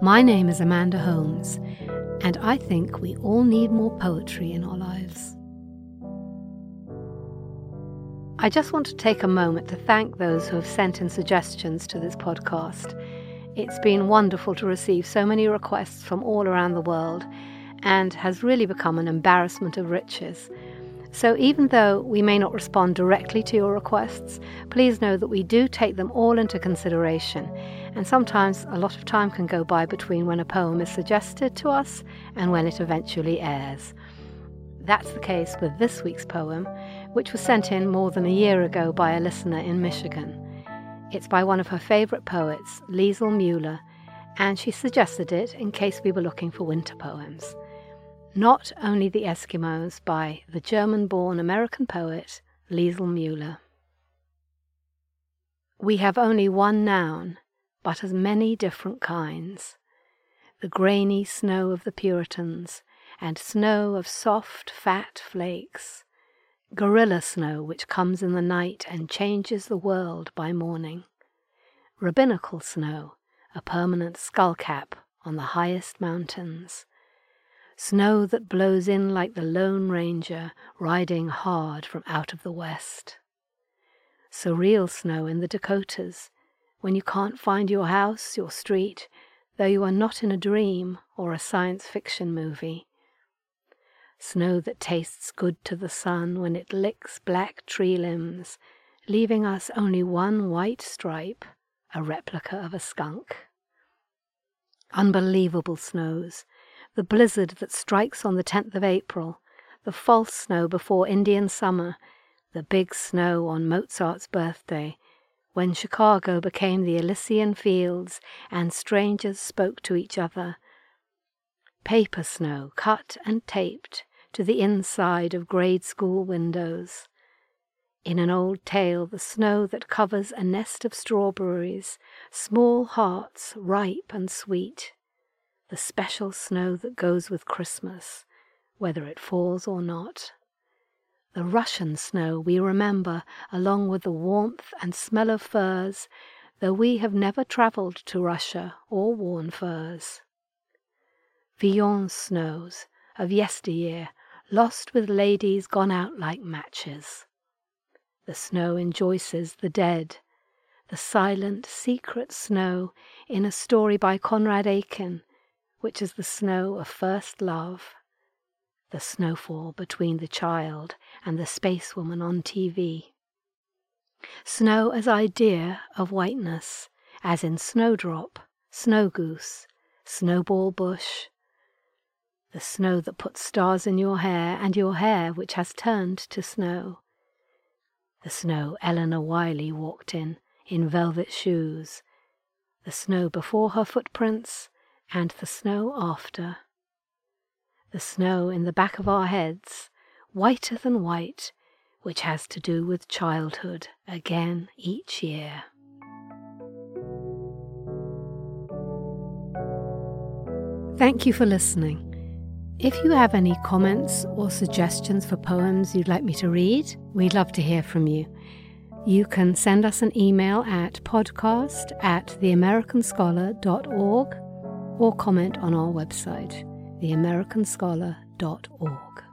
My name is Amanda Holmes, and I think we all need more poetry in our lives. I just want to take a moment to thank those who have sent in suggestions to this podcast. It's been wonderful to receive so many requests from all around the world and has really become an embarrassment of riches. So, even though we may not respond directly to your requests, please know that we do take them all into consideration. And sometimes a lot of time can go by between when a poem is suggested to us and when it eventually airs. That's the case with this week's poem, which was sent in more than a year ago by a listener in Michigan. It's by one of her favourite poets, Lisel Mueller, and she suggested it in case we were looking for winter poems. Not Only the Eskimos by the German born American poet Lisel Mueller. We have only one noun, but as many different kinds. The grainy snow of the Puritans, and snow of soft, fat flakes. Guerrilla snow which comes in the night and changes the world by morning. Rabbinical snow, a permanent skullcap on the highest mountains snow that blows in like the Lone Ranger riding hard from out of the west. Surreal snow in the Dakotas, when you can't find your house, your street, though you are not in a dream or a science fiction movie. Snow that tastes good to the sun when it licks black tree limbs, leaving us only one white stripe, a replica of a skunk. Unbelievable snows the blizzard that strikes on the 10th of April, the false snow before Indian summer, the big snow on Mozart's birthday, when Chicago became the Elysian fields and strangers spoke to each other. Paper snow cut and taped to the inside of grade school windows. In an old tale, the snow that covers a nest of strawberries, small hearts ripe and sweet the special snow that goes with Christmas, whether it falls or not. The Russian snow we remember along with the warmth and smell of furs, though we have never travelled to Russia or worn furs. Villon snows of yesteryear, lost with ladies gone out like matches. The snow in Joyce's The Dead, the silent, secret snow in a story by Conrad Aiken which is the snow of first love, the snowfall between the child and the spacewoman on TV. Snow as idea of whiteness, as in snowdrop, snow goose, snowball bush. The snow that puts stars in your hair, and your hair which has turned to snow. The snow Elinor Wylie walked in, in velvet shoes. The snow before her footprints, and the snow after. The snow in the back of our heads, whiter than white, which has to do with childhood again each year. Thank you for listening. If you have any comments or suggestions for poems you'd like me to read, we'd love to hear from you. You can send us an email at podcast at theamericanscholar.org or comment on our website, theamericanscholar.org.